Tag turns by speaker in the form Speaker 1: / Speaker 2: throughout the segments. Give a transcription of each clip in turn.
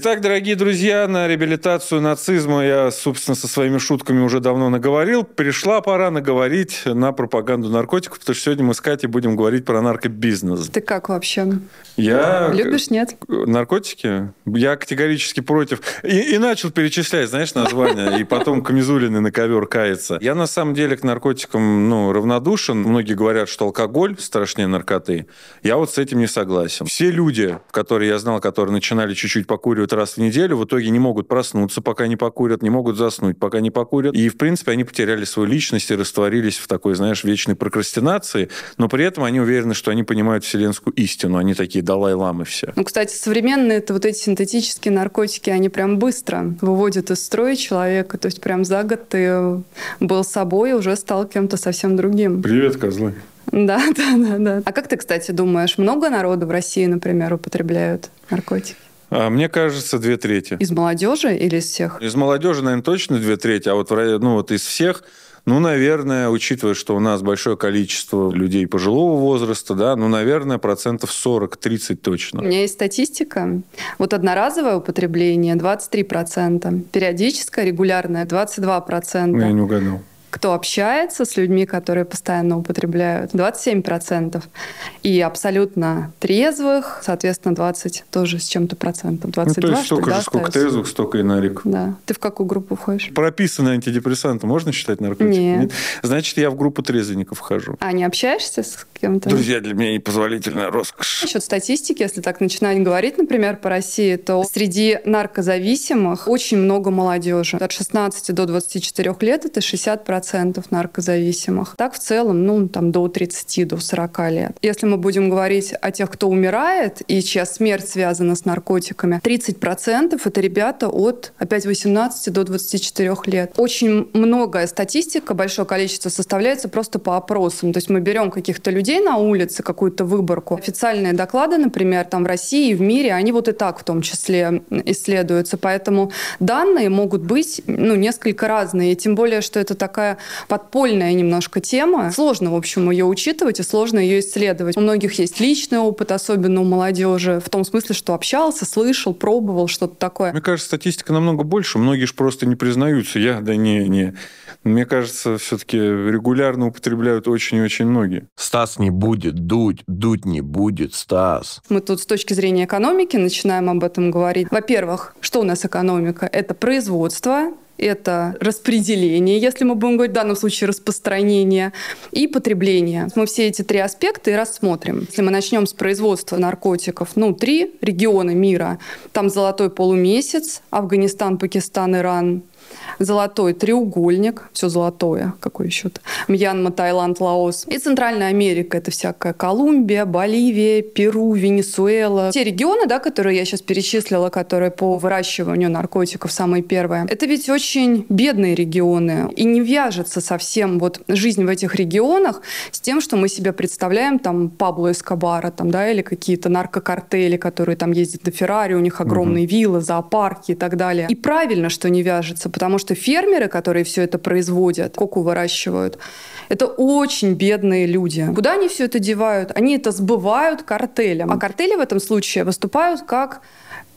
Speaker 1: Итак, дорогие друзья, на реабилитацию нацизма я, собственно, со своими шутками уже давно наговорил. Пришла пора наговорить на пропаганду наркотиков, потому что сегодня мы с Катей будем говорить про наркобизнес.
Speaker 2: Ты как вообще?
Speaker 1: Я...
Speaker 2: Любишь, нет?
Speaker 1: Наркотики? Я категорически против. И, и начал перечислять, знаешь, названия, и потом Камизулины на ковер кается. Я, на самом деле, к наркотикам ну, равнодушен. Многие говорят, что алкоголь страшнее наркоты. Я вот с этим не согласен. Все люди, которые я знал, которые начинали чуть-чуть покуривать покуривают раз в неделю, в итоге не могут проснуться, пока не покурят, не могут заснуть, пока не покурят. И, в принципе, они потеряли свою личность и растворились в такой, знаешь, вечной прокрастинации, но при этом они уверены, что они понимают вселенскую истину. Они такие Далай-ламы все.
Speaker 2: Ну, кстати, современные это вот эти синтетические наркотики, они прям быстро выводят из строя человека. То есть прям за год ты был собой и уже стал кем-то совсем другим.
Speaker 1: Привет, козлы.
Speaker 2: Да, да, да, да. А как ты, кстати, думаешь, много народу в России, например, употребляют наркотики?
Speaker 1: А, мне кажется, две трети.
Speaker 2: Из молодежи или из всех?
Speaker 1: Из молодежи, наверное, точно две трети, а вот, ну, вот из всех ну, наверное, учитывая, что у нас большое количество людей пожилого возраста, да, ну, наверное, процентов 40-30 точно.
Speaker 2: У меня есть статистика. Вот одноразовое употребление 23%, периодическое, регулярное 22%. Ну,
Speaker 1: я не угадал
Speaker 2: кто общается с людьми, которые постоянно употребляют, 27%. И абсолютно трезвых, соответственно, 20 тоже с чем-то процентов. 22,
Speaker 1: ну, то есть столько же, сколько трезвых, столько и нарик.
Speaker 2: Да. Ты в какую группу входишь?
Speaker 1: Прописанные антидепрессанты можно считать наркотиком?
Speaker 2: Нет. Нет.
Speaker 1: Значит, я в группу трезвенников вхожу.
Speaker 2: А не общаешься с кем-то?
Speaker 1: Друзья, для меня непозволительная роскошь.
Speaker 2: Насчет статистики, если так начинать говорить, например, по России, то среди наркозависимых очень много молодежи. От 16 до 24 лет это 60% процентов наркозависимых. Так в целом, ну, там до 30, до 40 лет. Если мы будем говорить о тех, кто умирает и чья смерть связана с наркотиками, 30% процентов это ребята от опять 18 до 24 лет. Очень многое статистика, большое количество составляется просто по опросам. То есть мы берем каких-то людей на улице, какую-то выборку. Официальные доклады, например, там в России и в мире, они вот и так в том числе исследуются. Поэтому данные могут быть ну, несколько разные. Тем более, что это такая такая подпольная немножко тема. Сложно, в общем, ее учитывать и сложно ее исследовать. У многих есть личный опыт, особенно у молодежи, в том смысле, что общался, слышал, пробовал что-то такое.
Speaker 1: Мне кажется, статистика намного больше. Многие же просто не признаются. Я, да не, не. Мне кажется, все-таки регулярно употребляют очень и очень многие.
Speaker 3: Стас не будет дуть, дуть не будет, Стас.
Speaker 2: Мы тут с точки зрения экономики начинаем об этом говорить. Во-первых, что у нас экономика? Это производство, это распределение, если мы будем говорить в данном случае распространение, и потребление. Мы все эти три аспекта и рассмотрим. Если мы начнем с производства наркотиков, ну, три региона мира, там золотой полумесяц, Афганистан, Пакистан, Иран, золотой треугольник, все золотое, какой еще-то, Мьянма, Таиланд, Лаос. И Центральная Америка, это всякая Колумбия, Боливия, Перу, Венесуэла. Те регионы, да, которые я сейчас перечислила, которые по выращиванию наркотиков самые первые, это ведь очень бедные регионы. И не вяжется совсем вот жизнь в этих регионах с тем, что мы себе представляем там Пабло Эскобара, там, да, или какие-то наркокартели, которые там ездят на Феррари, у них огромные угу. виллы, зоопарки и так далее. И правильно, что не вяжется, потому что фермеры, которые все это производят, коку выращивают, это очень бедные люди. Куда они все это девают? Они это сбывают картелям. А картели в этом случае выступают как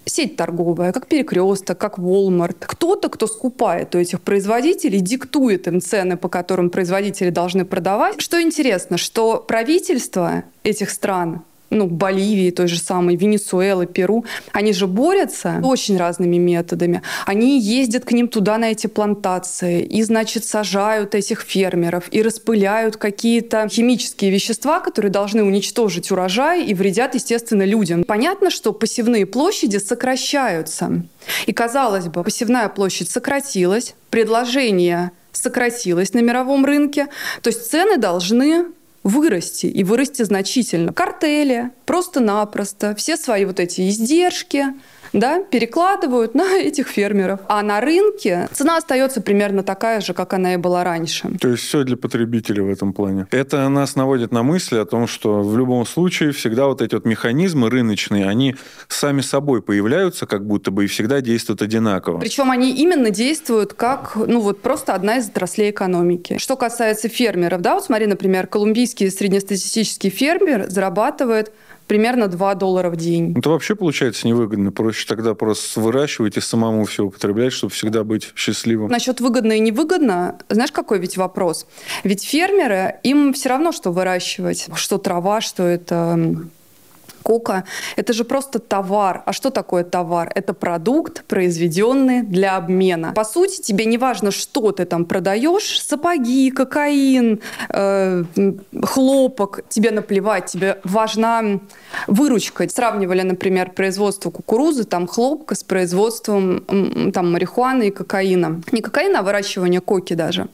Speaker 2: сеть торговая, как перекресток, как Walmart. Кто-то, кто скупает у этих производителей, диктует им цены, по которым производители должны продавать. Что интересно, что правительство этих стран ну, Боливии, той же самой, Венесуэлы, Перу, они же борются очень разными методами. Они ездят к ним туда, на эти плантации, и, значит, сажают этих фермеров, и распыляют какие-то химические вещества, которые должны уничтожить урожай и вредят, естественно, людям. Понятно, что посевные площади сокращаются. И, казалось бы, посевная площадь сократилась, предложение сократилось на мировом рынке, то есть цены должны вырасти и вырасти значительно. Картели просто-напросто все свои вот эти издержки, да, перекладывают на этих фермеров. А на рынке цена остается примерно такая же, как она и была раньше.
Speaker 1: То есть все для потребителя в этом плане. Это нас наводит на мысли о том, что в любом случае всегда вот эти вот механизмы рыночные, они сами собой появляются, как будто бы и всегда действуют одинаково.
Speaker 2: Причем они именно действуют как, ну вот просто одна из отраслей экономики. Что касается фермеров, да, вот смотри, например, колумбийский среднестатистический фермер зарабатывает примерно 2 доллара в день.
Speaker 1: Это вообще получается невыгодно. Проще тогда просто выращивать и самому все употреблять, чтобы всегда быть счастливым.
Speaker 2: Насчет выгодно и невыгодно, знаешь, какой ведь вопрос? Ведь фермеры, им все равно, что выращивать. Что трава, что это кока. Это же просто товар. А что такое товар? Это продукт, произведенный для обмена. По сути, тебе не важно, что ты там продаешь, сапоги, кокаин, э, хлопок, тебе наплевать, тебе важна выручка. Сравнивали, например, производство кукурузы, там хлопка с производством там марихуаны и кокаина. Не кокаина, а выращивание коки даже.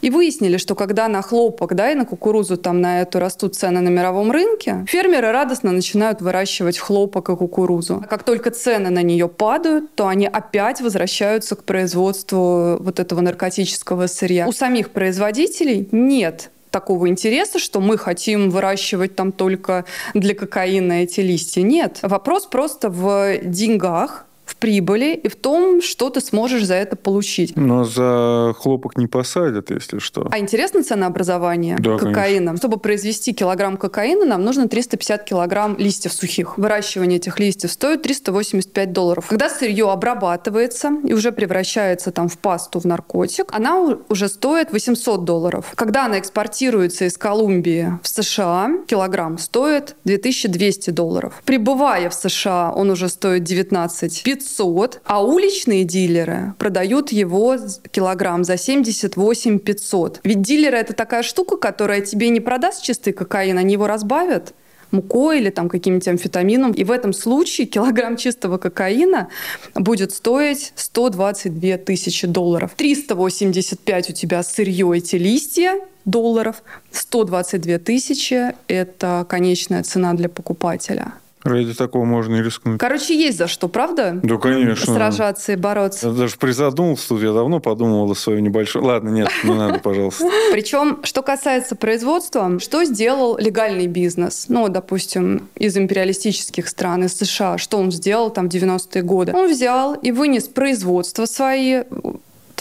Speaker 2: И выяснили, что когда на хлопок, да, и на кукурузу там на эту растут цены на мировом рынке, фермеры радостно начинают начинают выращивать хлопок и кукурузу. А как только цены на нее падают, то они опять возвращаются к производству вот этого наркотического сырья. У самих производителей нет такого интереса, что мы хотим выращивать там только для кокаина эти листья. Нет. Вопрос просто в деньгах, в прибыли и в том, что ты сможешь за это получить.
Speaker 1: Но за хлопок не посадят, если что.
Speaker 2: А интересно ценообразование да, кокаина? Конечно. Чтобы произвести килограмм кокаина, нам нужно 350 килограмм листьев сухих. Выращивание этих листьев стоит 385 долларов. Когда сырье обрабатывается и уже превращается там в пасту, в наркотик, она уже стоит 800 долларов. Когда она экспортируется из Колумбии в США, килограмм стоит 2200 долларов. Прибывая в США, он уже стоит 19 500 500, а уличные дилеры продают его килограмм за 78 500. Ведь дилеры это такая штука, которая тебе не продаст чистый кокаин, они его разбавят мукой или там каким-нибудь амфетамином. И в этом случае килограмм чистого кокаина будет стоить 122 тысячи долларов. 385 у тебя сырье эти листья, долларов, 122 тысячи – это конечная цена для покупателя.
Speaker 1: Ради такого можно и рискнуть.
Speaker 2: Короче, есть за что, правда?
Speaker 1: Да, конечно.
Speaker 2: Сражаться и бороться.
Speaker 1: Я даже призадумался тут, я давно подумывал о своей небольшой... Ладно, нет, не надо, пожалуйста.
Speaker 2: Причем, что касается производства, что сделал легальный бизнес? Ну, допустим, из империалистических стран, из США, что он сделал там в 90-е годы? Он взял и вынес производство свои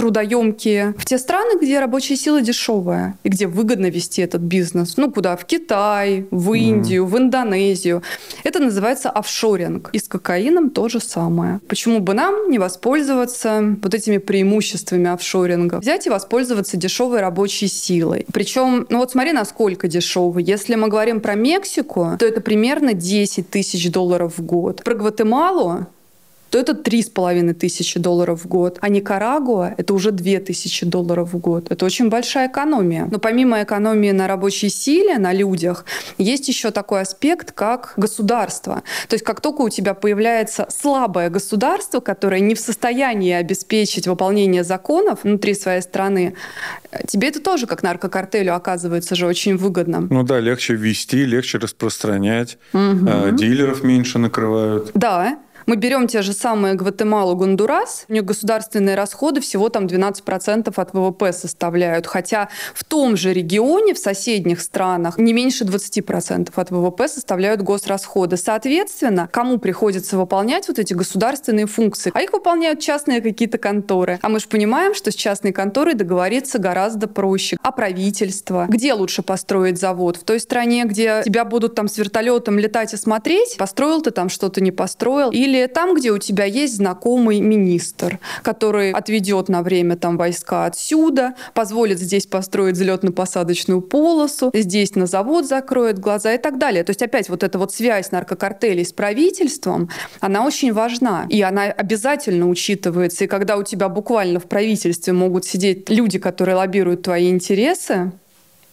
Speaker 2: трудоемкие, в те страны, где рабочая сила дешевая и где выгодно вести этот бизнес. Ну, куда? В Китай, в Индию, mm. в Индонезию. Это называется офшоринг. И с кокаином то же самое. Почему бы нам не воспользоваться вот этими преимуществами офшоринга? Взять и воспользоваться дешевой рабочей силой. Причем, ну вот смотри, насколько дешевый. Если мы говорим про Мексику, то это примерно 10 тысяч долларов в год. Про Гватемалу то это три с половиной тысячи долларов в год. А Никарагуа – это уже две тысячи долларов в год. Это очень большая экономия. Но помимо экономии на рабочей силе, на людях, есть еще такой аспект, как государство. То есть как только у тебя появляется слабое государство, которое не в состоянии обеспечить выполнение законов внутри своей страны, тебе это тоже как наркокартелю оказывается же очень выгодно.
Speaker 1: Ну да, легче ввести, легче распространять, угу. дилеров меньше накрывают.
Speaker 2: Да, мы берем те же самые Гватемалу, Гондурас, у них государственные расходы всего там 12% от ВВП составляют, хотя в том же регионе, в соседних странах, не меньше 20% от ВВП составляют госрасходы. Соответственно, кому приходится выполнять вот эти государственные функции? А их выполняют частные какие-то конторы. А мы же понимаем, что с частной конторой договориться гораздо проще. А правительство? Где лучше построить завод? В той стране, где тебя будут там с вертолетом летать и смотреть? Построил ты там что-то, не построил? Или или там, где у тебя есть знакомый министр, который отведет на время там войска отсюда, позволит здесь построить взлетно-посадочную полосу, здесь на завод закроет глаза и так далее. То есть опять вот эта вот связь наркокартелей с правительством, она очень важна. И она обязательно учитывается. И когда у тебя буквально в правительстве могут сидеть люди, которые лоббируют твои интересы,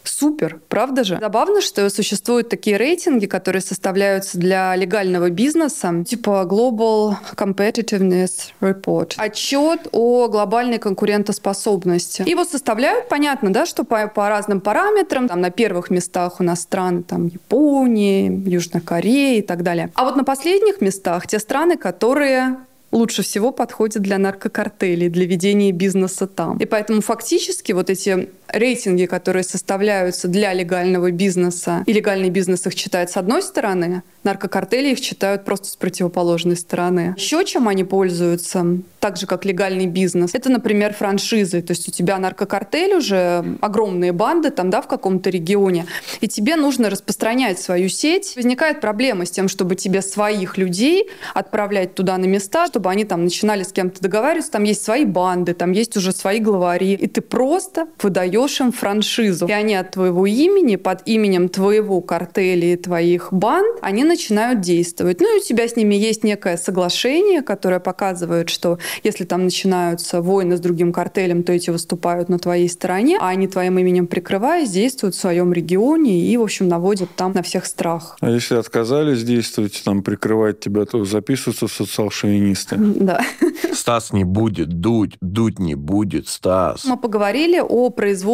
Speaker 2: Супер, правда же? Забавно, что существуют такие рейтинги, которые составляются для легального бизнеса, типа Global Competitiveness Report. Отчет о глобальной конкурентоспособности. Его составляют, понятно, да, что по, по разным параметрам. Там на первых местах у нас страны там Япония, Южная Корея и так далее. А вот на последних местах те страны, которые лучше всего подходят для наркокартелей, для ведения бизнеса там. И поэтому фактически вот эти рейтинги, которые составляются для легального бизнеса, и легальный бизнес их читает с одной стороны, наркокартели их читают просто с противоположной стороны. Еще чем они пользуются, так же как легальный бизнес, это, например, франшизы. То есть у тебя наркокартель уже, огромные банды там, да, в каком-то регионе, и тебе нужно распространять свою сеть. Возникает проблема с тем, чтобы тебе своих людей отправлять туда на места, чтобы они там начинали с кем-то договариваться. Там есть свои банды, там есть уже свои главари. И ты просто выдаешь им франшизу. И они от твоего имени, под именем твоего картеля и твоих банд, они начинают действовать. Ну и у тебя с ними есть некое соглашение, которое показывает, что если там начинаются войны с другим картелем, то эти выступают на твоей стороне, а они твоим именем прикрываясь, действуют в своем регионе и, в общем, наводят там на всех страх.
Speaker 1: А если отказались действовать, там, прикрывать тебя, то записываются социал-шовинисты.
Speaker 2: Да.
Speaker 3: Стас не будет дуть, дуть не будет, Стас.
Speaker 2: Мы поговорили о производстве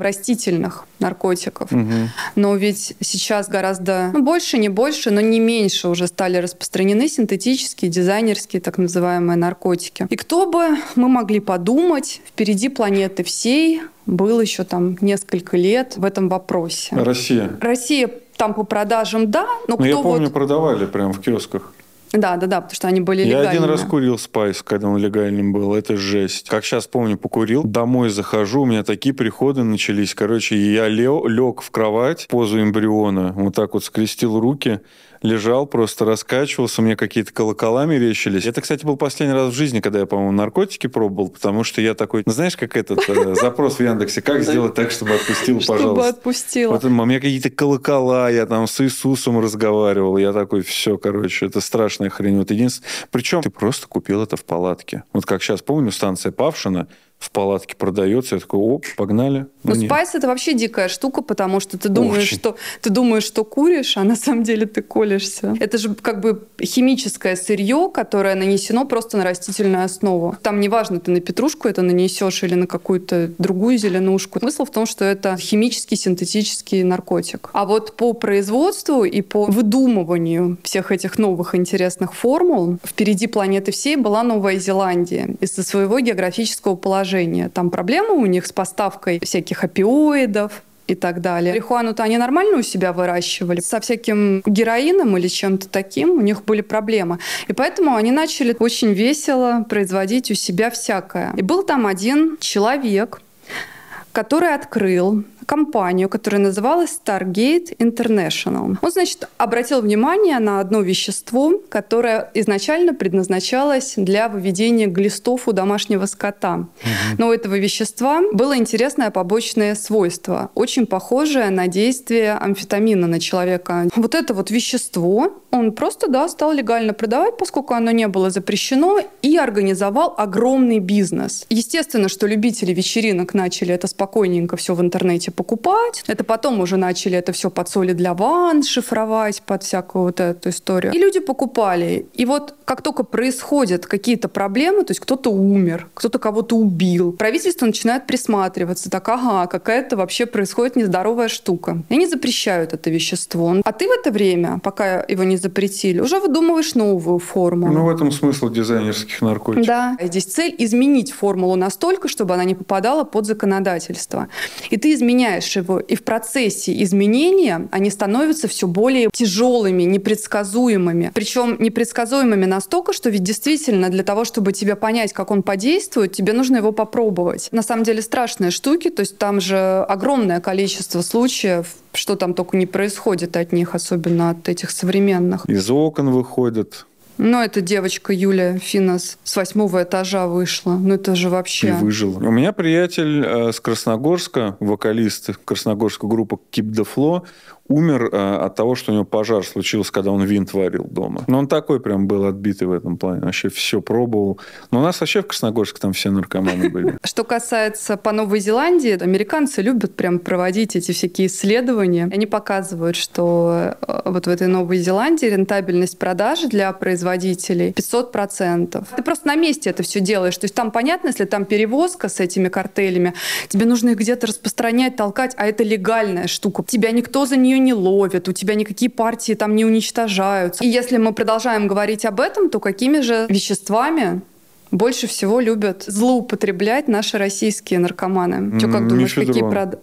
Speaker 2: растительных наркотиков.
Speaker 1: Угу.
Speaker 2: Но ведь сейчас гораздо ну, больше, не больше, но не меньше уже стали распространены синтетические, дизайнерские так называемые наркотики. И кто бы мы могли подумать, впереди планеты всей был еще там несколько лет в этом вопросе.
Speaker 1: Россия.
Speaker 2: Россия там по продажам, да, но
Speaker 1: Ну,
Speaker 2: кто
Speaker 1: я помню,
Speaker 2: вот...
Speaker 1: продавали прямо в киосках.
Speaker 2: Да, да, да, потому что они были
Speaker 1: Я
Speaker 2: легальными.
Speaker 1: один раз курил спайс, когда он легальным был. Это жесть. Как сейчас помню, покурил. Домой захожу, у меня такие приходы начались. Короче, я лег в кровать, позу эмбриона, вот так вот скрестил руки, лежал, просто раскачивался, у меня какие-то колокола мерещились. Это, кстати, был последний раз в жизни, когда я, по-моему, наркотики пробовал, потому что я такой, ну, знаешь, как этот э, запрос в Яндексе, как сделать так, чтобы отпустил,
Speaker 2: Чтобы
Speaker 1: пожалуйста.
Speaker 2: отпустила.
Speaker 1: Вот у меня какие-то колокола, я там с Иисусом разговаривал, я такой, все, короче, это страшная хрень. Вот единственное... Причем ты просто купил это в палатке. Вот как сейчас помню, станция Павшина, в палатке продается. Я такой, оп, погнали.
Speaker 2: Ну,
Speaker 1: нет.
Speaker 2: спайс это вообще дикая штука, потому что ты думаешь,
Speaker 1: Очень.
Speaker 2: что ты думаешь, что куришь, а на самом деле ты колешься. Это же как бы химическое сырье, которое нанесено просто на растительную основу. Там неважно, ты на петрушку это нанесешь или на какую-то другую зеленушку. Смысл в том, что это химический синтетический наркотик. А вот по производству и по выдумыванию всех этих новых интересных формул впереди планеты всей была Новая Зеландия из-за своего географического положения. Там проблема у них с поставкой всяких опиоидов, и так далее. Марихуану-то они нормально у себя выращивали. Со всяким героином или чем-то таким у них были проблемы. И поэтому они начали очень весело производить у себя всякое. И был там один человек, который открыл компанию, которая называлась Stargate International. Он, значит, обратил внимание на одно вещество, которое изначально предназначалось для выведения глистов у домашнего скота. Но у этого вещества было интересное побочное свойство, очень похожее на действие амфетамина на человека. Вот это вот вещество он просто, да, стал легально продавать, поскольку оно не было запрещено, и организовал огромный бизнес. Естественно, что любители вечеринок начали это спокойненько все в интернете покупать. Это потом уже начали это все под соли для ванн шифровать, под всякую вот эту историю. И люди покупали. И вот как только происходят какие-то проблемы, то есть кто-то умер, кто-то кого-то убил, правительство начинает присматриваться, так, ага, какая-то вообще происходит нездоровая штука. И они запрещают это вещество. А ты в это время, пока его не запретили, уже выдумываешь новую формулу.
Speaker 1: Ну, в этом смысл дизайнерских наркотиков.
Speaker 2: Да. Здесь цель изменить формулу настолько, чтобы она не попадала под законодательство. И ты изменяешь его. И в процессе изменения они становятся все более тяжелыми, непредсказуемыми. Причем непредсказуемыми настолько, что ведь действительно для того, чтобы тебе понять, как он подействует, тебе нужно его попробовать. На самом деле страшные штуки, то есть там же огромное количество случаев, что там только не происходит от них, особенно от этих современных.
Speaker 1: Из окон выходят
Speaker 2: Ну, эта девочка Юля Финос с восьмого этажа вышла. Ну, это же
Speaker 1: и
Speaker 2: вообще...
Speaker 1: выжила. У меня приятель э, с Красногорска, вокалист красногорской группы Keep the Flow, умер э, от того, что у него пожар случился, когда он винт варил дома. Но он такой прям был отбитый в этом плане. Вообще все пробовал. Но у нас вообще в Красногорске там все наркоманы были.
Speaker 2: Что касается по Новой Зеландии, американцы любят прям проводить эти всякие исследования. Они показывают, что э, вот в этой Новой Зеландии рентабельность продажи для производителей 500%. Ты просто на месте это все делаешь. То есть там понятно, если там перевозка с этими картелями, тебе нужно их где-то распространять, толкать, а это легальная штука. Тебя никто за нее не ловит, у тебя никакие партии там не уничтожаются. И если мы продолжаем говорить об этом, то какими же веществами больше всего любят злоупотреблять наши российские наркоманы. Что, как думаешь, какие продукты?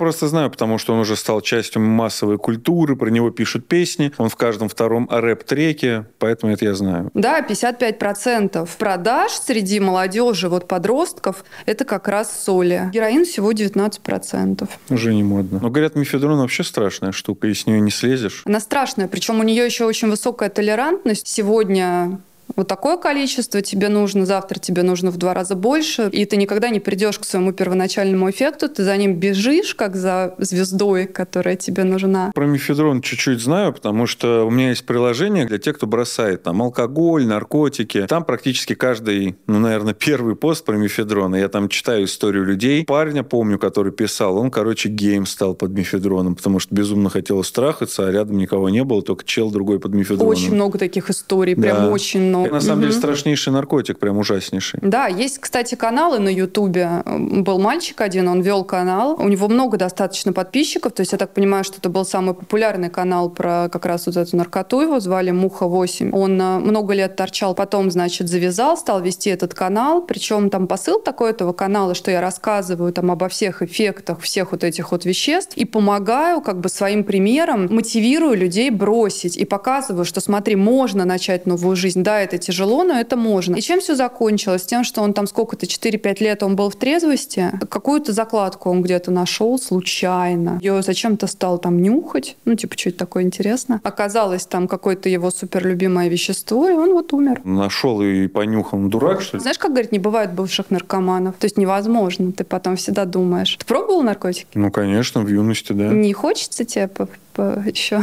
Speaker 1: Просто знаю, потому что он уже стал частью массовой культуры, про него пишут песни, он в каждом втором рэп-треке, поэтому это я знаю.
Speaker 2: Да, 55% продаж среди молодежи, вот подростков, это как раз соли. Героин всего 19%.
Speaker 1: Уже не модно. Но говорят, мефедрон вообще страшная штука, и с нее не слезешь.
Speaker 2: Она страшная, причем у нее еще очень высокая толерантность. Сегодня вот такое количество тебе нужно, завтра тебе нужно в два раза больше, и ты никогда не придешь к своему первоначальному эффекту, ты за ним бежишь, как за звездой, которая тебе нужна.
Speaker 1: Про мефедрон чуть-чуть знаю, потому что у меня есть приложение для тех, кто бросает там алкоголь, наркотики. Там практически каждый, ну, наверное, первый пост про мефедрон. И Я там читаю историю людей. Парня, помню, который писал, он, короче, гейм стал под мефедроном, потому что безумно хотел страхаться, а рядом никого не было, только чел другой под мефедроном.
Speaker 2: Очень много таких историй, прям
Speaker 1: Да.
Speaker 2: очень много.
Speaker 1: На самом деле
Speaker 2: Мгм.
Speaker 1: страшнейший наркотик, прям ужаснейший.
Speaker 2: Да, есть, кстати, каналы на Ютубе. Был мальчик один, он вел канал. У него много достаточно подписчиков. То есть я так понимаю, что это был самый популярный канал про как раз вот эту наркоту. Его звали Муха-8. Он э, много лет торчал, потом, значит, завязал, стал вести этот канал. Причем там посыл такой этого канала, что я рассказываю там обо всех эффектах всех вот этих вот веществ и помогаю как бы своим примером, мотивирую людей бросить и показываю, что смотри, можно начать новую жизнь. Да, это тяжело, но это можно. И чем все закончилось? Тем, что он там сколько-то, 4-5 лет он был в трезвости, какую-то закладку он где-то нашел случайно. Ее зачем-то стал там нюхать. Ну, типа, что это такое интересно. Оказалось там какое-то его суперлюбимое вещество, и он вот умер.
Speaker 1: Нашел и понюхал. Он дурак, что ли?
Speaker 2: Знаешь, как говорят, не бывает бывших наркоманов. То есть невозможно. Ты потом всегда думаешь. Ты пробовал наркотики?
Speaker 1: Ну, конечно, в юности, да.
Speaker 2: Не хочется тебе по- по- еще?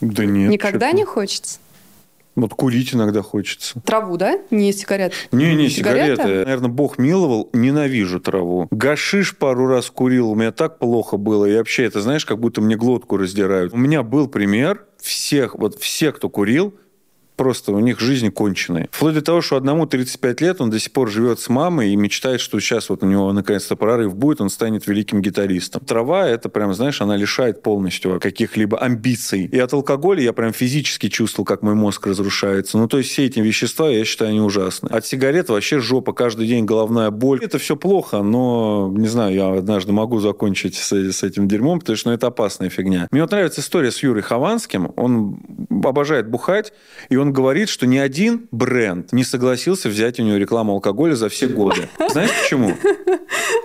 Speaker 1: Да нет.
Speaker 2: Никогда не хочется?
Speaker 1: Вот курить иногда хочется.
Speaker 2: Траву, да? Не сигарет.
Speaker 1: Не-не,
Speaker 2: Сигареты?
Speaker 1: сигареты. Наверное, бог миловал, ненавижу траву. Гашиш пару раз курил, у меня так плохо было. И вообще, это знаешь, как будто мне глотку раздирают. У меня был пример всех, вот все, кто курил, просто у них жизнь конченая. Вплоть до того, что одному 35 лет, он до сих пор живет с мамой и мечтает, что сейчас вот у него наконец-то прорыв будет, он станет великим гитаристом. Трава, это прям, знаешь, она лишает полностью каких-либо амбиций. И от алкоголя я прям физически чувствовал, как мой мозг разрушается. Ну, то есть все эти вещества, я считаю, они ужасны. От сигарет вообще жопа, каждый день головная боль. Это все плохо, но, не знаю, я однажды могу закончить с, с этим дерьмом, потому что ну, это опасная фигня. Мне вот нравится история с Юрой Хованским. Он обожает бухать, и он говорит, что ни один бренд не согласился взять у него рекламу алкоголя за все годы. Знаешь почему?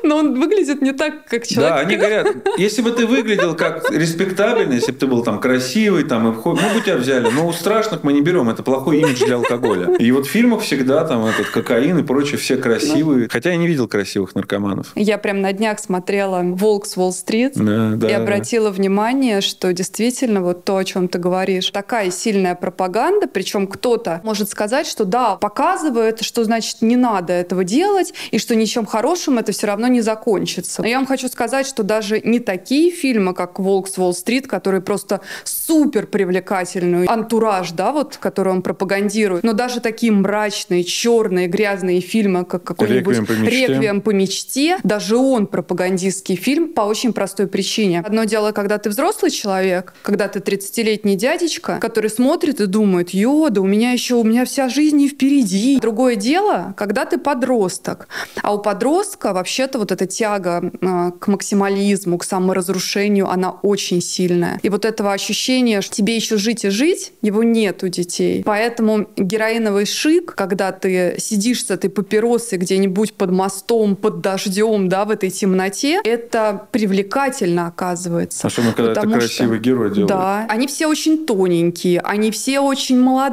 Speaker 2: Но он выглядит не так, как человек.
Speaker 1: Да, они говорят, если бы ты выглядел как респектабельно, если бы ты был там красивый, там, мы бы тебя взяли. Но у страшных мы не берем, это плохой имидж для алкоголя. И вот в фильмах всегда там этот кокаин и прочее, все красивые. Хотя я не видел красивых наркоманов.
Speaker 2: Я прям на днях смотрела «Волк с Уолл-стрит»,
Speaker 1: Да, да.
Speaker 2: и обратила внимание, что действительно вот то, о чем ты говоришь, такая сильная пропаганда, причем кто-то может сказать, что да, показывает, что значит не надо этого делать, и что ничем хорошим это все равно не закончится. Но я вам хочу сказать, что даже не такие фильмы, как «Волк с Уолл-стрит», которые просто супер привлекательный антураж, да, вот, который он пропагандирует, но даже такие мрачные, черные, грязные фильмы, как какой-нибудь
Speaker 1: «Реквием по мечте».
Speaker 2: «Реквием по мечте», даже он пропагандистский фильм по очень простой причине. Одно дело, когда ты взрослый человек, когда ты 30-летний дядечка, который смотрит и думает, йо, да у меня еще, у меня вся жизнь не впереди. Другое дело, когда ты подросток. А у подростка вообще-то вот эта тяга э, к максимализму, к саморазрушению, она очень сильная. И вот этого ощущения, что тебе еще жить и жить, его нет у детей. Поэтому героиновый шик, когда ты сидишь с этой папиросой где-нибудь под мостом, под дождем, да, в этой темноте, это привлекательно оказывается.
Speaker 1: Особенно, когда это красивый
Speaker 2: что-
Speaker 1: герой делает.
Speaker 2: Да, они все очень тоненькие, они все очень молодые,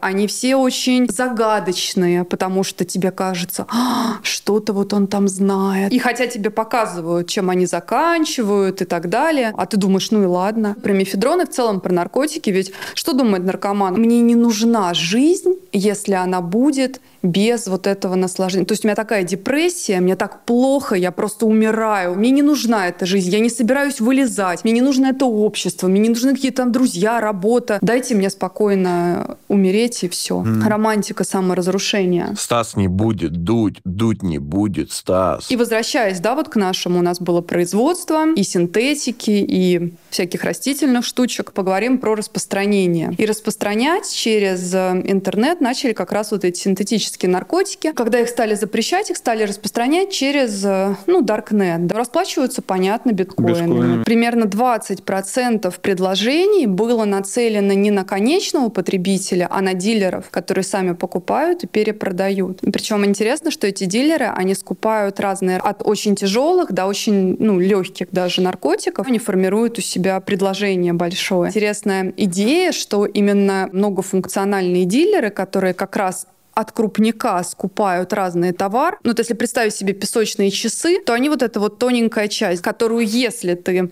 Speaker 2: они все очень загадочные, потому что тебе кажется, «А, что-то вот он там знает. И хотя тебе показывают, чем они заканчивают и так далее, а ты думаешь, ну и ладно. Про мефедрон и в целом про наркотики, ведь что думает наркоман? Мне не нужна жизнь, если она будет без вот этого наслаждения. То есть у меня такая депрессия, мне так плохо, я просто умираю. Мне не нужна эта жизнь, я не собираюсь вылезать, мне не нужно это общество, мне не нужны какие-то там друзья, работа. Дайте мне спокойно умереть и все.
Speaker 1: Мгм.
Speaker 2: Романтика саморазрушения.
Speaker 3: Стас не будет дуть, дуть не будет, Стас.
Speaker 2: И возвращаясь, да, вот к нашему, у нас было производство и синтетики, и всяких растительных штучек, поговорим про распространение. И распространять через э, интернет начали как раз вот эти синтетические наркотики. Когда их стали запрещать, их стали распространять через, э, ну, Даркнет. Да, расплачиваются, понятно, биткоинами.
Speaker 1: Биткоинами.
Speaker 2: Примерно 20% предложений было нацелено не на конечного потребителя, а на дилеров, которые сами покупают и перепродают. Причем интересно, что эти дилеры, они скупают разные от очень тяжелых до очень ну, легких даже наркотиков. Они формируют у себя предложение большое. Интересная идея, что именно многофункциональные дилеры, которые как раз от крупника скупают разные товар. Ну, вот если представить себе песочные часы, то они вот эта вот тоненькая часть, которую, если ты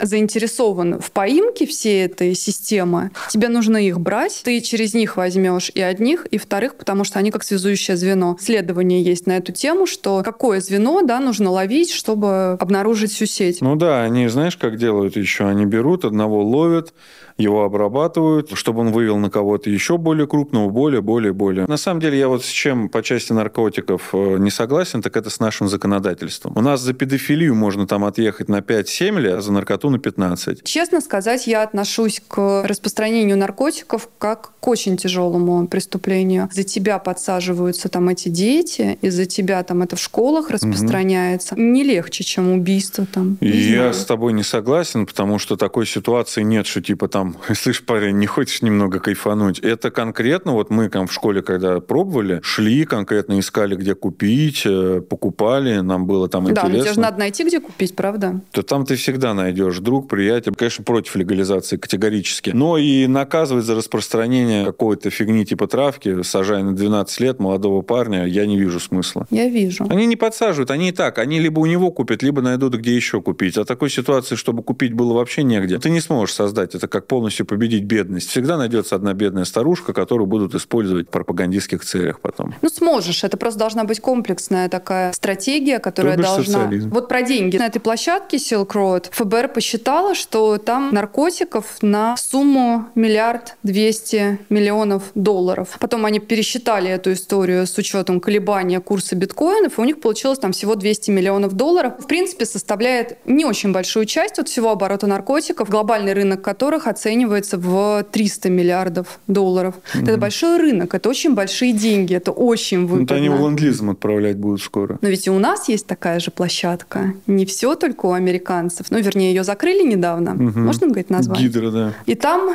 Speaker 2: заинтересован в поимке всей этой системы, тебе нужно их брать, ты через них возьмешь и одних, и вторых, потому что они как связующее звено. Исследование есть на эту тему, что какое звено да, нужно ловить, чтобы обнаружить всю сеть.
Speaker 1: Ну да, они, знаешь, как делают еще? Они берут, одного ловят, его обрабатывают, чтобы он вывел на кого-то еще более крупного, более, более, более. На самом деле, я вот с чем по части наркотиков э, не согласен, так это с нашим законодательством. У нас за педофилию можно там отъехать на 5-7 лет, а за наркоту на 15.
Speaker 2: Честно сказать, я отношусь к распространению наркотиков как к очень тяжелому преступлению. За тебя подсаживаются там эти дети, из-за тебя там это в школах распространяется. Не легче, чем убийство там.
Speaker 1: И я
Speaker 2: знаю.
Speaker 1: с тобой не согласен, потому что такой ситуации нет, что типа там, слышь, парень, не хочешь немного кайфануть? Это конкретно, вот мы там в школе, когда пробовали, шли конкретно, искали, где купить, э, покупали, нам было там
Speaker 2: Да, но тебе же
Speaker 1: интересно.
Speaker 2: надо найти, где купить, правда?
Speaker 1: то там ты всегда найдешь друг, приятель. Конечно, против легализации категорически. Но и наказывать за распространение какой-то фигни типа травки, сажая на 12 лет молодого парня, я не вижу смысла.
Speaker 2: Я вижу.
Speaker 1: Они не подсаживают, они и так. Они либо у него купят, либо найдут, где еще купить. А такой ситуации, чтобы купить было вообще негде, ты не сможешь создать. Это как полностью победить бедность. Всегда найдется одна бедная старушка, которую будут использовать в пропагандистских целях потом.
Speaker 2: Ну, сможешь. Это просто должна быть комплексная такая стратегия, которая
Speaker 1: То бишь
Speaker 2: должна...
Speaker 1: социализм.
Speaker 2: Вот про деньги. На этой площадке Silk Road ФБР посчитало, что там наркотиков на сумму миллиард двести миллионов долларов. Потом они пересчитали эту историю с учетом колебания курса биткоинов, и у них получилось там всего 200 миллионов долларов. В принципе, составляет не очень большую часть от всего оборота наркотиков, глобальный рынок которых оценивается в 300 миллиардов долларов. Это большой рынок, это очень большие деньги, это очень
Speaker 1: Ну,
Speaker 2: выгодно.
Speaker 1: то они в ленд-лизом отправлять будут скоро.
Speaker 2: Но ведь и у нас есть такая же площадка. Не все только у американцев. Ну, вернее, ее закрыли недавно.
Speaker 1: Мгм.
Speaker 2: Можно говорить название?
Speaker 1: Гидра, да.
Speaker 2: И там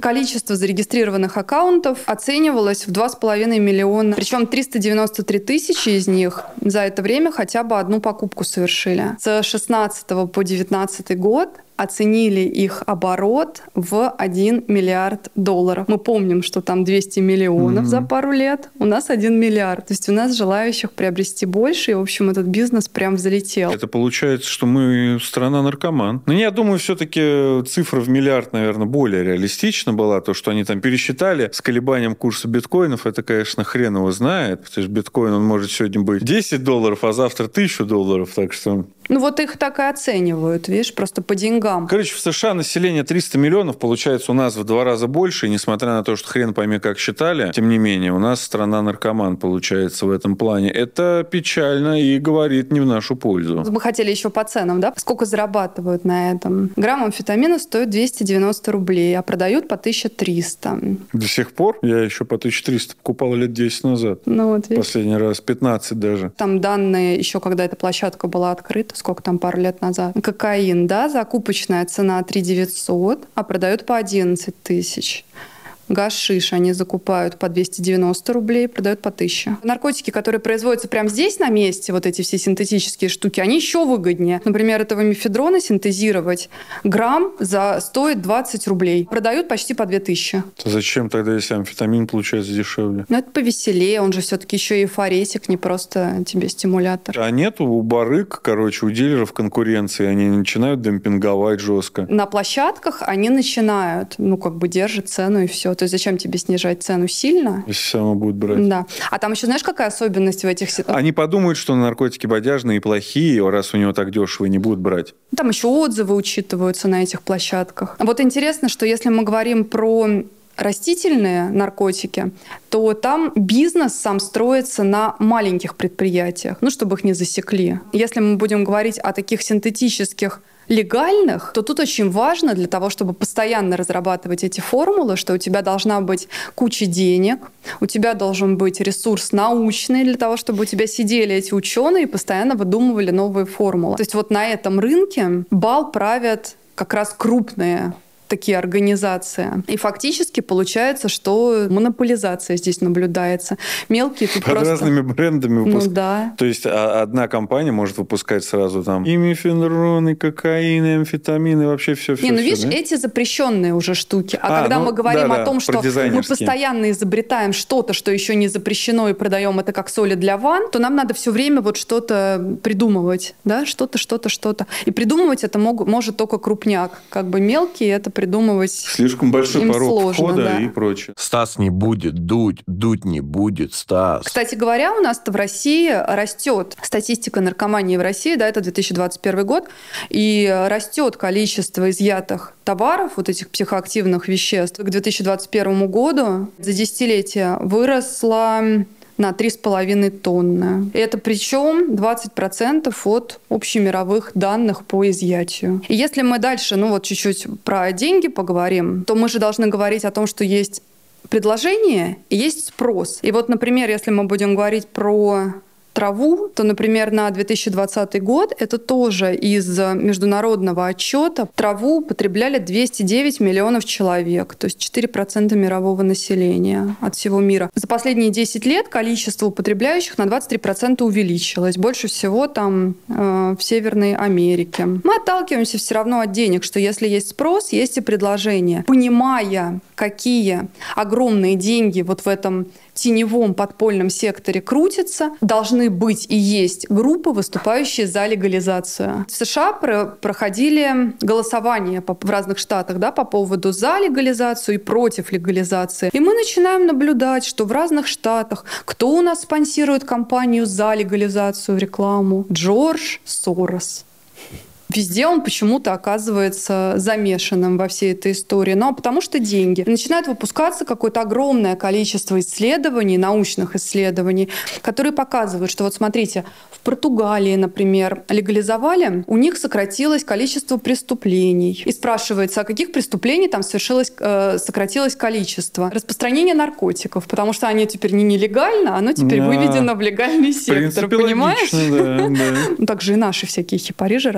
Speaker 2: количество зарегистрированных аккаунтов оценивалось в 2,5 миллиона. Причем 393 тысячи из них за это время хотя бы одну покупку совершили. С 16 по 19 год оценили их оборот в 1 миллиард долларов. Мы помним, что там 200 миллионов
Speaker 1: Мгм.
Speaker 2: за пару лет, у нас 1 миллиард. То есть у нас желающих приобрести больше, и, в общем, этот бизнес прям взлетел.
Speaker 1: Это получается, что мы страна-наркоман. Но я думаю, все-таки цифра в миллиард, наверное, более реалистична была. То, что они там пересчитали с колебанием курса биткоинов, это, конечно, хрен его знает. Потому что биткоин, он может сегодня быть 10 долларов, а завтра 1000 долларов. Так что...
Speaker 2: Ну вот их так и оценивают, видишь, просто по деньгам.
Speaker 1: Короче, в США население 300 миллионов, получается, у нас в два раза больше. И несмотря на то, что хрен пойми, как считали, тем не менее, у нас страна-наркоман получается в этом плане. Это печально и говорит не в нашу пользу.
Speaker 2: Мы хотели еще по ценам, да? Сколько зарабатывают на этом? Грамм амфетамина стоит 290 рублей, а продают по 1300.
Speaker 1: До сих пор я еще по 1300 покупал лет 10 назад.
Speaker 2: Ну вот, видишь.
Speaker 1: Последний раз 15 даже.
Speaker 2: Там данные еще, когда эта площадка была открыта, сколько там, пару лет назад. Кокаин, да, закупочная цена 3 900, а продают по 11 тысяч. Гашиш они закупают по 290 рублей, продают по 1000. Наркотики, которые производятся прямо здесь на месте, вот эти все синтетические штуки, они еще выгоднее. Например, этого мифедрона синтезировать грамм за стоит 20 рублей. Продают почти по 2000.
Speaker 1: То зачем тогда, если амфетамин получается дешевле?
Speaker 2: Но это повеселее, он же все-таки еще и эйфоретик, не просто тебе стимулятор.
Speaker 1: А нету у барыг, короче, у дилеров конкуренции, они начинают демпинговать жестко.
Speaker 2: На площадках они начинают, ну, как бы держат цену и все. То есть зачем тебе снижать цену сильно?
Speaker 1: Если само будет брать.
Speaker 2: Да. А там еще знаешь, какая особенность в этих... си-
Speaker 1: Они подумают, что наркотики бодяжные и плохие, раз у него так дешево, и не будут брать.
Speaker 2: Там еще отзывы учитываются на этих площадках. Вот интересно, что если мы говорим про растительные наркотики, то там бизнес сам строится на маленьких предприятиях, ну, чтобы их не засекли. Если мы будем говорить о таких синтетических легальных, то тут очень важно для того, чтобы постоянно разрабатывать эти формулы, что у тебя должна быть куча денег, у тебя должен быть ресурс научный для того, чтобы у тебя сидели эти ученые и постоянно выдумывали новые формулы. То есть вот на этом рынке бал правят как раз крупные такие организации. И фактически получается, что монополизация здесь наблюдается. Мелкие тут
Speaker 1: Под
Speaker 2: просто...
Speaker 1: разными брендами выпускают.
Speaker 2: Ну да.
Speaker 1: То есть а, одна компания может выпускать сразу там и мифендрон, и кокаин, и амфетамин, и вообще все, все.
Speaker 2: Не, ну
Speaker 1: все,
Speaker 2: видишь,
Speaker 1: да?
Speaker 2: эти запрещенные уже штуки. А,
Speaker 1: А,
Speaker 2: когда
Speaker 1: ну,
Speaker 2: мы говорим
Speaker 1: да-да,
Speaker 2: о том,
Speaker 1: про
Speaker 2: что мы постоянно изобретаем что-то, что еще не запрещено, и продаем это как соли для ван, то нам надо все время вот что-то придумывать, да, что-то, что-то, что-то. И придумывать это мог- может только крупняк. Как бы мелкие это придумывать
Speaker 1: Слишком большой
Speaker 2: им
Speaker 1: порог
Speaker 2: сложно,
Speaker 1: входа
Speaker 2: да.
Speaker 1: и прочее.
Speaker 3: Стас не будет дуть, дуть не будет, Стас.
Speaker 2: Кстати говоря, у нас-то в России растет статистика наркомании в России, да, это 2021 год, и растет количество изъятых товаров, вот этих психоактивных веществ. К 2021 году за десятилетие выросло на 3,5 тонны. Это причем 20% от общемировых данных по изъятию. И если мы дальше, ну вот чуть-чуть про деньги поговорим, то мы же должны говорить о том, что есть предложение и есть спрос. И вот, например, если мы будем говорить про траву, то, например, на 2020 год это тоже из международного отчета траву употребляли 209 миллионов человек, то есть 4% мирового населения от всего мира. За последние 10 лет количество употребляющих на 23% увеличилось. Больше всего там э, в Северной Америке. Мы отталкиваемся все равно от денег, что если есть спрос, есть и предложение. Понимая, какие огромные деньги вот в этом теневом подпольном секторе крутятся, должны быть и есть группы, выступающие за легализацию. В США про- проходили голосования в разных штатах да, по поводу за легализацию и против легализации. И мы начинаем наблюдать, что в разных штатах кто у нас спонсирует кампанию за легализацию рекламу? Джордж Сорос. Везде он почему-то оказывается замешанным во всей этой истории. Ну, а потому что деньги. Начинает выпускаться какое-то огромное количество исследований, научных исследований, которые показывают, что вот смотрите, в Португалии, например, легализовали, у них сократилось количество преступлений. И спрашивается, а каких преступлений там совершилось, э, сократилось количество? Распространение наркотиков, потому что они теперь не нелегально, оно теперь
Speaker 1: Да.
Speaker 2: выведено в легальный
Speaker 1: В
Speaker 2: сектор,
Speaker 1: принципе,
Speaker 2: понимаешь?
Speaker 1: логично, да, да.
Speaker 2: Ну, Также и наши всякие хипари же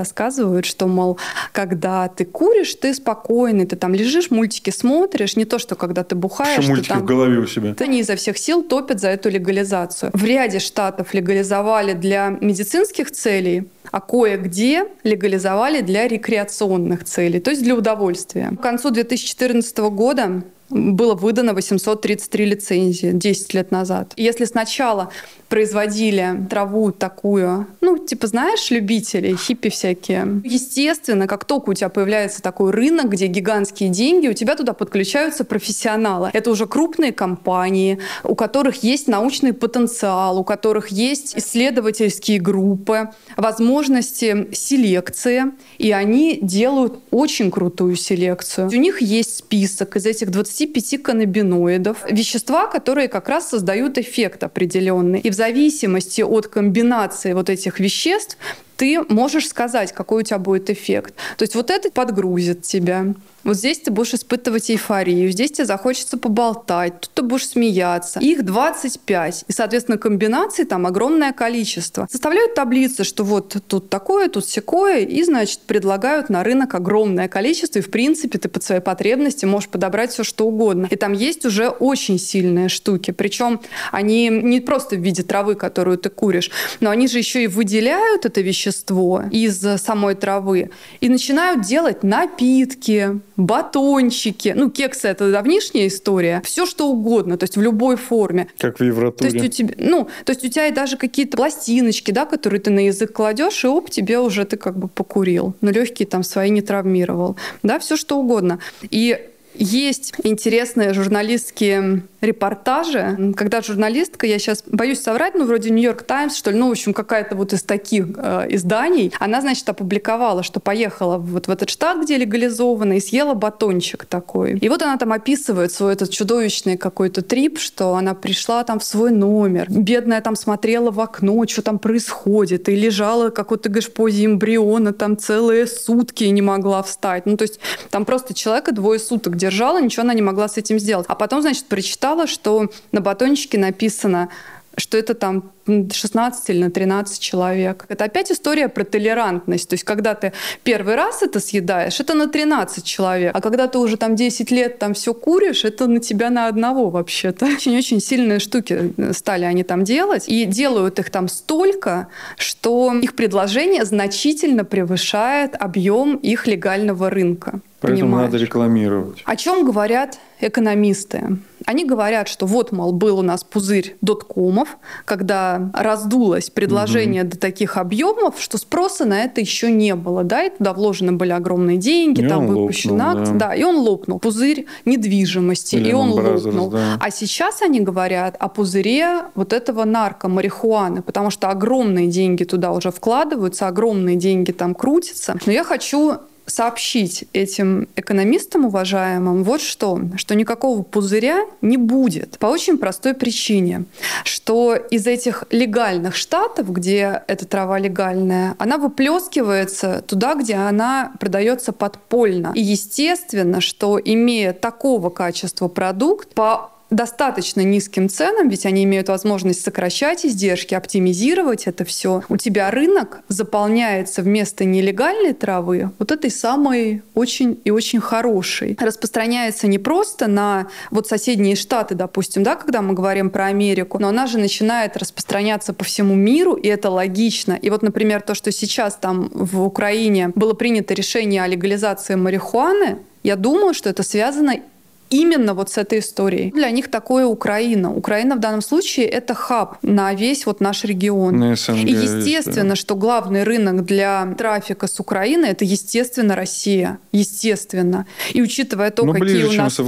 Speaker 2: рассказывают, что, мол, когда ты куришь, ты спокойный, ты там лежишь, мультики смотришь, не то, что когда ты бухаешь,
Speaker 1: Что мультики
Speaker 2: там...
Speaker 1: в голове у себя.
Speaker 2: Они изо всех сил топят за эту легализацию. В ряде штатов легализовали для медицинских целей, а кое-где легализовали для рекреационных целей, то есть для удовольствия. К концу 2014 года было выдано 833 лицензии 10 лет назад. Если сначала производили траву такую, ну, типа, знаешь, любители, хиппи всякие. Естественно, как только у тебя появляется такой рынок, где гигантские деньги, у тебя туда подключаются профессионалы. Это уже крупные компании, у которых есть научный потенциал, у которых есть исследовательские группы, возможности селекции, и они делают очень крутую селекцию. У них есть список из этих 25 каннабиноидов, вещества, которые как раз создают эффект определенный. И в зависимости от комбинации вот этих веществ ты можешь сказать, какой у тебя будет эффект. То есть вот это подгрузит тебя. Вот здесь ты будешь испытывать эйфорию, здесь тебе захочется поболтать, тут ты будешь смеяться. Их 25. И, соответственно, комбинаций там огромное количество. Составляют таблицы, что вот тут такое, тут секое, и, значит, предлагают на рынок огромное количество, и, в принципе, ты под свои потребности можешь подобрать все, что угодно. И там есть уже очень сильные штуки. Причем они не просто в виде травы, которую ты куришь, но они же еще и выделяют это вещество из самой травы и начинают делать напитки, батончики. Ну, кексы — это давнишняя история. Все, что угодно, то есть в любой форме.
Speaker 1: Как в
Speaker 2: То
Speaker 1: Евротуре.
Speaker 2: есть у тебя, ну, то есть у тебя и даже какие-то пластиночки, да, которые ты на язык кладешь, и оп, тебе уже ты как бы покурил. Но легкие там свои не травмировал. Да, все что угодно. И есть интересные журналистские репортажи, когда журналистка, я сейчас боюсь соврать, ну, вроде Нью-Йорк Таймс, что ли, ну, в общем, какая-то вот из таких э, изданий, она, значит, опубликовала, что поехала вот в этот штат, где легализовано, и съела батончик такой. И вот она там описывает свой этот чудовищный какой-то трип, что она пришла там в свой номер, бедная там смотрела в окно, что там происходит, и лежала, как вот ты говоришь, позе эмбриона там целые сутки не могла встать. Ну, то есть там просто человека двое суток держала, ничего она не могла с этим сделать. А потом, значит, прочитала, что на батончике написано что это там 16 или на 13 человек. Это опять история про толерантность. То есть, когда ты первый раз это съедаешь, это на 13 человек. А когда ты уже там 10 лет там все куришь, это на тебя на одного вообще-то. Очень-очень сильные штуки стали они там делать. И делают их там столько, что их предложение значительно превышает объем их легального рынка.
Speaker 1: Поэтому понимаешь? надо рекламировать.
Speaker 2: О чем говорят экономисты? Они говорят, что вот, мол, был у нас пузырь доткомов, когда раздулось предложение угу. до таких объемов, что спроса на это еще не было, да, и туда вложены были огромные деньги, и там выпущен акт, да. да, и он лопнул. Пузырь недвижимости, Лемон и он Brothers, лопнул. Да. А сейчас они говорят о пузыре вот этого наркомарихуаны, потому что огромные деньги туда уже вкладываются, огромные деньги там крутятся. Но я хочу сообщить этим экономистам уважаемым вот что, что никакого пузыря не будет по очень простой причине, что из этих легальных штатов, где эта трава легальная, она выплескивается туда, где она продается подпольно. И естественно, что имея такого качества продукт, по достаточно низким ценам, ведь они имеют возможность сокращать издержки, оптимизировать это все. У тебя рынок заполняется вместо нелегальной травы вот этой самой очень и очень хорошей. Распространяется не просто на вот соседние штаты, допустим, да, когда мы говорим про Америку, но она же начинает распространяться по всему миру, и это логично. И вот, например, то, что сейчас там в Украине было принято решение о легализации марихуаны, я думаю, что это связано именно вот с этой историей. Для них такое Украина. Украина в данном случае это хаб на весь вот наш регион. На СНГ, И естественно, да. что главный рынок для трафика с Украины это естественно Россия, естественно. И учитывая то,
Speaker 1: ну,
Speaker 2: какие
Speaker 1: ближе,
Speaker 2: у нас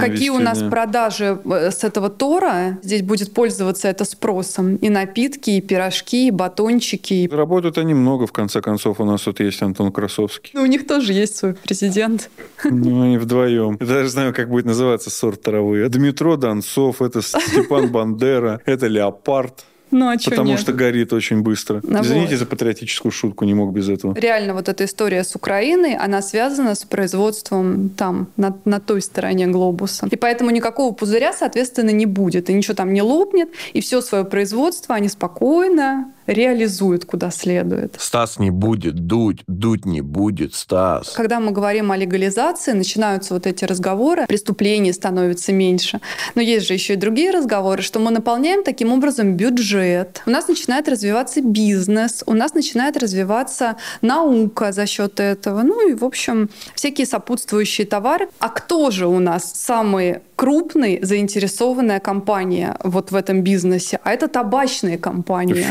Speaker 1: какие
Speaker 2: у нас продажи э, с этого Тора, здесь будет пользоваться это спросом и напитки, и пирожки, и батончики.
Speaker 1: Работают они много, в конце концов. У нас тут есть Антон Красовский.
Speaker 2: Ну, у них тоже есть свой президент.
Speaker 1: Ну, они вдвоем. Я даже знаю, как будет называться сорт травы. Дмитро Донцов, это Степан Бандера, это Леопард.
Speaker 2: Ну, а
Speaker 1: Потому
Speaker 2: нет?
Speaker 1: что горит очень быстро. Ну, Извините вот. за патриотическую шутку, не мог без этого.
Speaker 2: Реально, вот эта история с Украиной, она связана с производством там, на, на той стороне глобуса. И поэтому никакого пузыря, соответственно, не будет. И ничего там не лопнет. И все свое производство они спокойно реализуют куда следует.
Speaker 3: Стас не будет дуть, дуть не будет, Стас.
Speaker 2: Когда мы говорим о легализации, начинаются вот эти разговоры, преступлений становится меньше. Но есть же еще и другие разговоры, что мы наполняем таким образом бюджет, у нас начинает развиваться бизнес, у нас начинает развиваться наука за счет этого, ну и, в общем, всякие сопутствующие товары. А кто же у нас самый крупный заинтересованная компания вот в этом бизнесе, а это табачные компании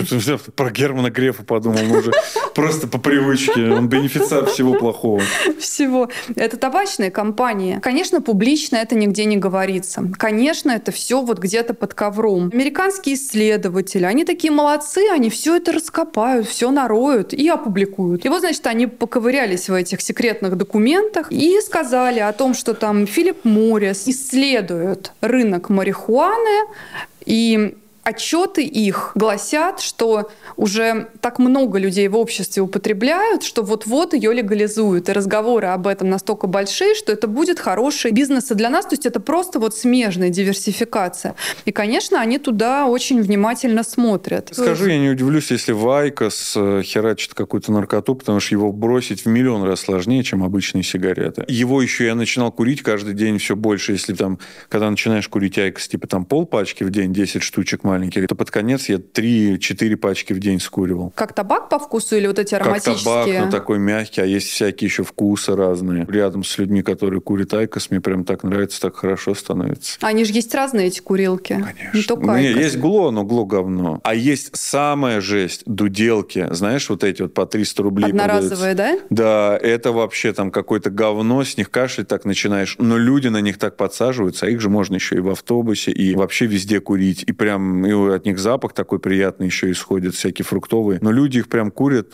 Speaker 1: про Германа Грефа подумал, ну уже просто по привычке. Он бенефициар всего плохого.
Speaker 2: Всего. Это табачная компания. Конечно, публично это нигде не говорится. Конечно, это все вот где-то под ковром. Американские исследователи, они такие молодцы, они все это раскопают, все нароют и опубликуют. И вот, значит, они поковырялись в этих секретных документах и сказали о том, что там Филипп Моррис исследует рынок марихуаны, и отчеты их гласят, что уже так много людей в обществе употребляют, что вот-вот ее легализуют. И разговоры об этом настолько большие, что это будет хороший бизнес и для нас. То есть это просто вот смежная диверсификация. И, конечно, они туда очень внимательно смотрят.
Speaker 1: Скажу, я не удивлюсь, если Вайкос э, херачит какую-то наркоту, потому что его бросить в миллион раз сложнее, чем обычные сигареты. Его еще я начинал курить каждый день все больше. Если там, когда начинаешь курить Айкос, типа там пол пачки в день, 10 штучек маленький, то под конец я 3-4 пачки в день скуривал.
Speaker 2: Как табак по вкусу или вот эти ароматические?
Speaker 1: Как табак, но такой мягкий, а есть всякие еще вкусы разные. Рядом с людьми, которые курят айкос, мне прям так нравится, так хорошо становится.
Speaker 2: Они же есть разные, эти курилки.
Speaker 1: Конечно. Не только ну, есть glo, но glo говно. А есть самая жесть, дуделки. Знаешь, вот эти вот по 300 рублей
Speaker 2: Одноразовые,
Speaker 1: продаются. да? Да, это вообще там какое-то говно, с них кашлять так начинаешь. Но люди на них так подсаживаются, а их же можно еще и в автобусе, и вообще везде курить. И прям и от них запах такой приятный еще исходит, всякие фруктовые. Но люди их прям курят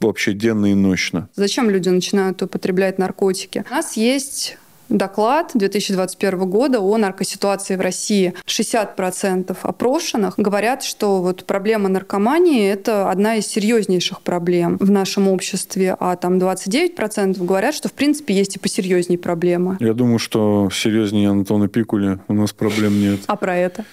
Speaker 1: вообще денно и ночно.
Speaker 2: Зачем люди начинают употреблять наркотики? У нас есть доклад 2021 года о наркоситуации в России. 60% опрошенных говорят, что вот проблема наркомании – это одна из серьезнейших проблем в нашем обществе, а там 29% говорят, что в принципе есть и посерьезнее проблемы.
Speaker 1: Я думаю, что серьезнее Антона Пикуля у нас проблем нет.
Speaker 2: А про это?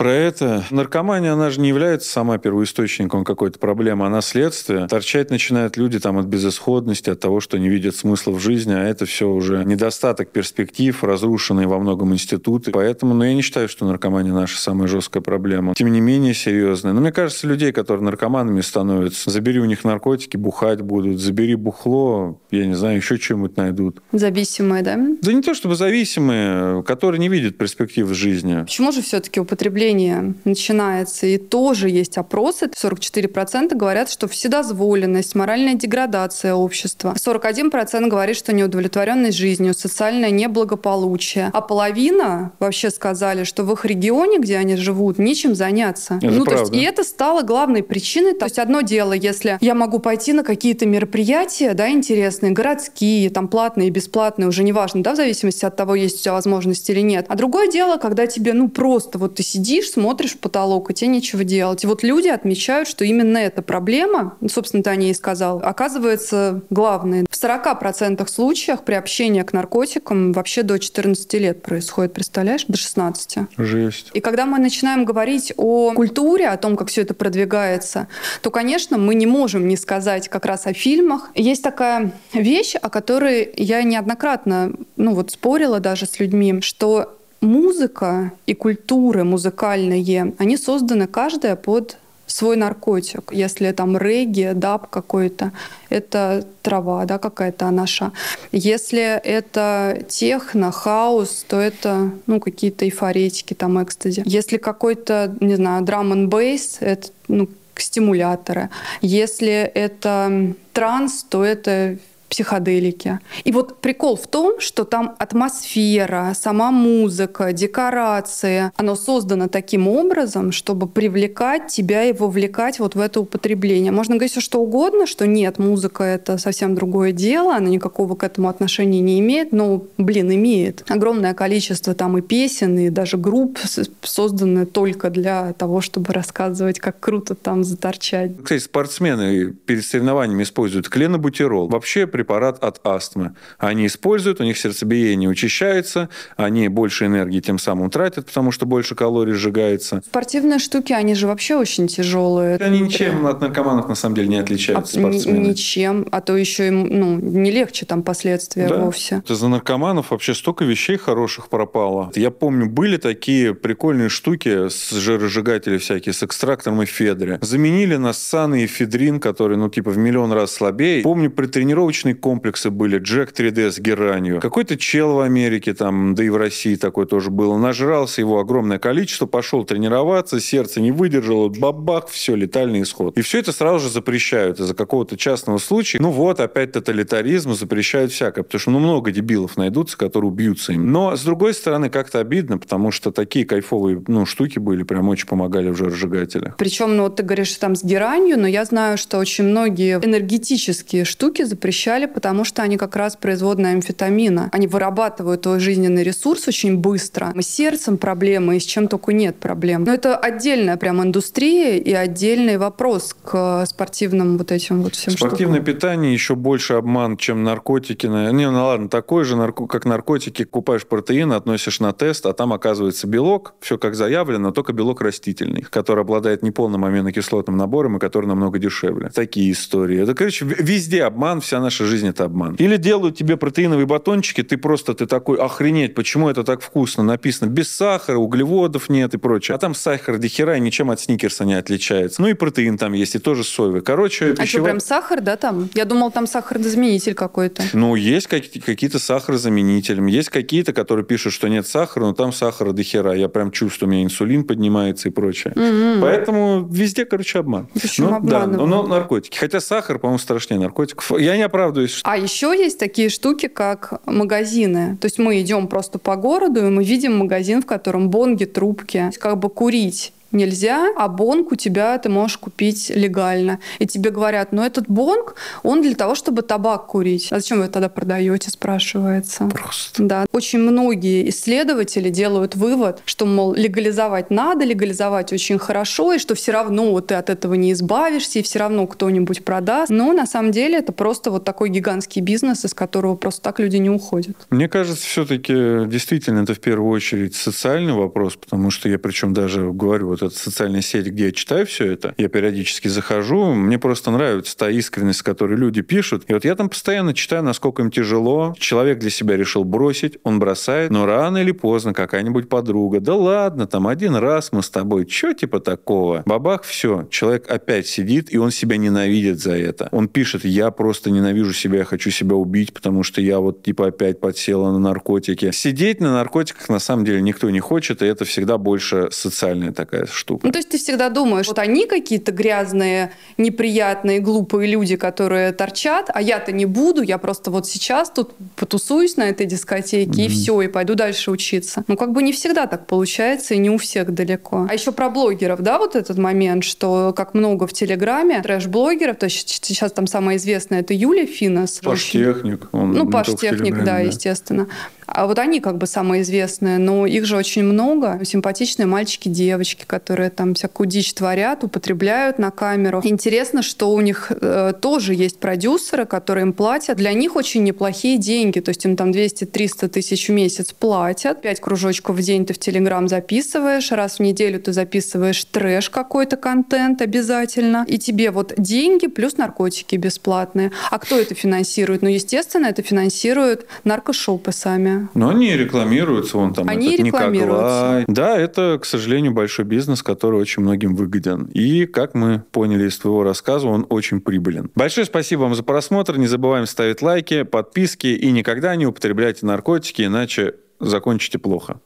Speaker 1: Про это. Наркомания, она же не является сама первоисточником какой-то проблемы, она следствие. Торчать начинают люди там от безысходности, от того, что не видят смысла в жизни, а это все уже недостаток перспектив, разрушенные во многом институты. Поэтому, ну, я не считаю, что наркомания наша самая жесткая проблема. Тем не менее, серьезная. Но мне кажется, людей, которые наркоманами становятся, забери у них наркотики, бухать будут, забери бухло, я не знаю, еще что-нибудь найдут.
Speaker 2: Зависимые, да?
Speaker 1: Да не то чтобы зависимые, которые не видят перспектив в жизни.
Speaker 2: Почему же все-таки употребление движение начинается, и тоже есть опросы, 44% говорят, что вседозволенность, моральная деградация общества. 41% говорит, что неудовлетворенность жизнью, социальное неблагополучие. А половина вообще сказали, что в их регионе, где они живут, нечем заняться.
Speaker 1: Это
Speaker 2: ну,
Speaker 1: правда.
Speaker 2: то есть, и это стало главной причиной. То есть одно дело, если я могу пойти на какие-то мероприятия, да, интересные, городские, там платные, бесплатные, уже неважно, да, в зависимости от того, есть у тебя возможность или нет. А другое дело, когда тебе, ну, просто вот ты сидишь, сидишь, смотришь в потолок, и тебе нечего делать. И вот люди отмечают, что именно эта проблема, ну, собственно, ты о ней и сказал, оказывается главной. В 40% случаях приобщение к наркотикам вообще до 14 лет происходит, представляешь? До 16.
Speaker 1: Жесть.
Speaker 2: И когда мы начинаем говорить о культуре, о том, как все это продвигается, то, конечно, мы не можем не сказать как раз о фильмах. Есть такая вещь, о которой я неоднократно ну, вот спорила даже с людьми, что музыка и культуры музыкальные, они созданы каждая под свой наркотик. Если там регги, даб какой-то, это трава, да, какая-то наша. Если это техно, хаус, то это, ну, какие-то эйфоретики, там, экстази. Если какой-то, не знаю, drum n bass, это, ну, стимуляторы. Если это транс, то это психоделики. И вот прикол в том, что там атмосфера, сама музыка, декорации, оно создано таким образом, чтобы привлекать тебя и вовлекать вот в это употребление. Можно говорить все что угодно, что нет, музыка — это совсем другое дело, она никакого к этому отношения не имеет, но, блин, имеет. Огромное количество там и песен, и даже групп созданы только для того, чтобы рассказывать, как круто там заторчать.
Speaker 1: Кстати, спортсмены перед соревнованиями используют кленобутирол. Вообще препарат от астмы. Они используют, у них сердцебиение учащается, они больше энергии тем самым тратят, потому что больше калорий сжигается.
Speaker 2: Спортивные штуки, они же вообще очень тяжелые.
Speaker 1: Они ничем от наркоманов на самом деле не отличаются, а, спортсмены.
Speaker 2: Ничем, а то еще им ну, не легче там последствия да. вовсе.
Speaker 1: Это за наркоманов вообще столько вещей хороших пропало. Я помню, были такие прикольные штуки с жиросжигателей всякие, с экстрактором эфедры. Заменили на ссаный эфедрин, который, ну, типа, в миллион раз слабее. Помню, при тренировочной различные комплексы были. Джек 3D с геранью. Какой-то чел в Америке, там, да и в России такой тоже было. Нажрался его огромное количество, пошел тренироваться, сердце не выдержало, бабах, все, летальный исход. И все это сразу же запрещают из-за какого-то частного случая. Ну вот, опять тоталитаризм, запрещают всякое. Потому что ну, много дебилов найдутся, которые убьются им. Но, с другой стороны, как-то обидно, потому что такие кайфовые ну, штуки были, прям очень помогали уже разжигателях.
Speaker 2: Причем, ну вот ты говоришь там с геранью, но я знаю, что очень многие энергетические штуки запрещали стали, потому что они как раз производные амфетамина. Они вырабатывают твой жизненный ресурс очень быстро. И с сердцем проблемы, и с чем только нет проблем. Но это отдельная прям индустрия и отдельный вопрос к спортивным вот этим вот всем
Speaker 1: Спортивное
Speaker 2: штукам.
Speaker 1: питание еще больше обман, чем наркотики. Не, ну ладно, такой же, как наркотики, купаешь протеин, относишь на тест, а там оказывается белок, все как заявлено, только белок растительный, который обладает неполным аминокислотным набором и который намного дешевле. Такие истории. Это, короче, везде обман, вся наша жизнь это обман. Или делают тебе протеиновые батончики, ты просто ты такой, охренеть, почему это так вкусно? Написано без сахара, углеводов нет и прочее. А там сахар до хера ничем от сникерса не отличается. Ну и протеин там есть, и тоже соевый. Короче,
Speaker 2: А что, прям сахар, да, там? Я думал, там сахарозаменитель какой-то.
Speaker 1: Ну, есть какие-то сахарозаменители. Есть какие-то, которые пишут, что нет сахара, но там сахара до хера. Я прям чувствую, у меня инсулин поднимается и прочее.
Speaker 2: Мгм.
Speaker 1: Поэтому везде, короче, обман.
Speaker 2: Почему
Speaker 1: Ну, да,
Speaker 2: обманывают?
Speaker 1: но наркотики. Хотя сахар, по-моему, страшнее наркотиков. Я не оправдываюсь. что-
Speaker 2: А еще есть такие штуки, как магазины. То есть мы идем просто по городу, и мы видим магазин, в котором бонги, трубки. Как бы курить нельзя, а бонг у тебя ты можешь купить легально. И тебе говорят, ну этот бонг, он для того, чтобы табак курить. А зачем вы тогда продаете, спрашивается.
Speaker 1: Просто.
Speaker 2: Да. Очень многие исследователи делают вывод, что, мол, легализовать надо, легализовать очень хорошо, и что все равно вот ты от этого не избавишься, и все равно кто-нибудь продаст. Но на самом деле это просто вот такой гигантский бизнес, из которого просто так люди не уходят.
Speaker 1: Мне кажется, все-таки действительно это в первую очередь социальный вопрос, потому что я причем даже говорю, вот эта социальная сеть, где я читаю все это, я периодически захожу, мне просто нравится та искренность, с которой люди пишут. И вот я там постоянно читаю, насколько им тяжело. Человек для себя решил бросить, он бросает, но рано или поздно какая-нибудь подруга, да ладно, там один раз мы с тобой, что типа такого? Бабах, все, человек опять сидит, и он себя ненавидит за это. Он пишет, я просто ненавижу себя, я хочу себя убить, потому что я вот типа опять подсела на наркотики. Сидеть на наркотиках на самом деле никто не хочет, и это всегда больше социальная такая штука.
Speaker 2: Ну, то есть ты всегда думаешь, вот они какие-то грязные, неприятные, глупые люди, которые торчат, а я-то не буду, я просто вот сейчас тут потусуюсь на этой дискотеке, и все, и пойду дальше учиться. Ну, как бы не всегда так получается, и не у всех далеко. А еще про блогеров, да, вот этот момент, что как много в Телеграме трэш-блогеров, то есть сейчас там самая известная это Юлия Финес.
Speaker 1: Паш
Speaker 2: Очень-
Speaker 1: Техник. он
Speaker 2: ну,
Speaker 1: не
Speaker 2: Паш
Speaker 1: только в
Speaker 2: Техник,
Speaker 1: Телеграме,
Speaker 2: да, естественно. А вот они как бы самые известные, но их же очень много. Симпатичные мальчики, девочки, которые там всякую дичь творят, употребляют на камеру. Интересно, что у них э, тоже есть продюсеры, которые им платят. Для них очень неплохие деньги. То есть им там 200-300 тысяч в месяц платят. Пять кружочков в день ты в Телеграм записываешь. Раз в неделю ты записываешь трэш какой-то контент обязательно. И тебе вот деньги плюс наркотики бесплатные. А кто это финансирует? Ну, естественно, это финансируют наркошопы сами.
Speaker 1: Но они рекламируются, вон там
Speaker 2: Они
Speaker 1: этот
Speaker 2: рекламируются.
Speaker 1: Николай. Да, это, к сожалению, большой бизнес, который очень многим выгоден. И, как мы поняли из твоего рассказа, он очень прибылен. Большое спасибо вам за просмотр. Не забываем ставить лайки, подписки и никогда не употребляйте наркотики, иначе закончите плохо.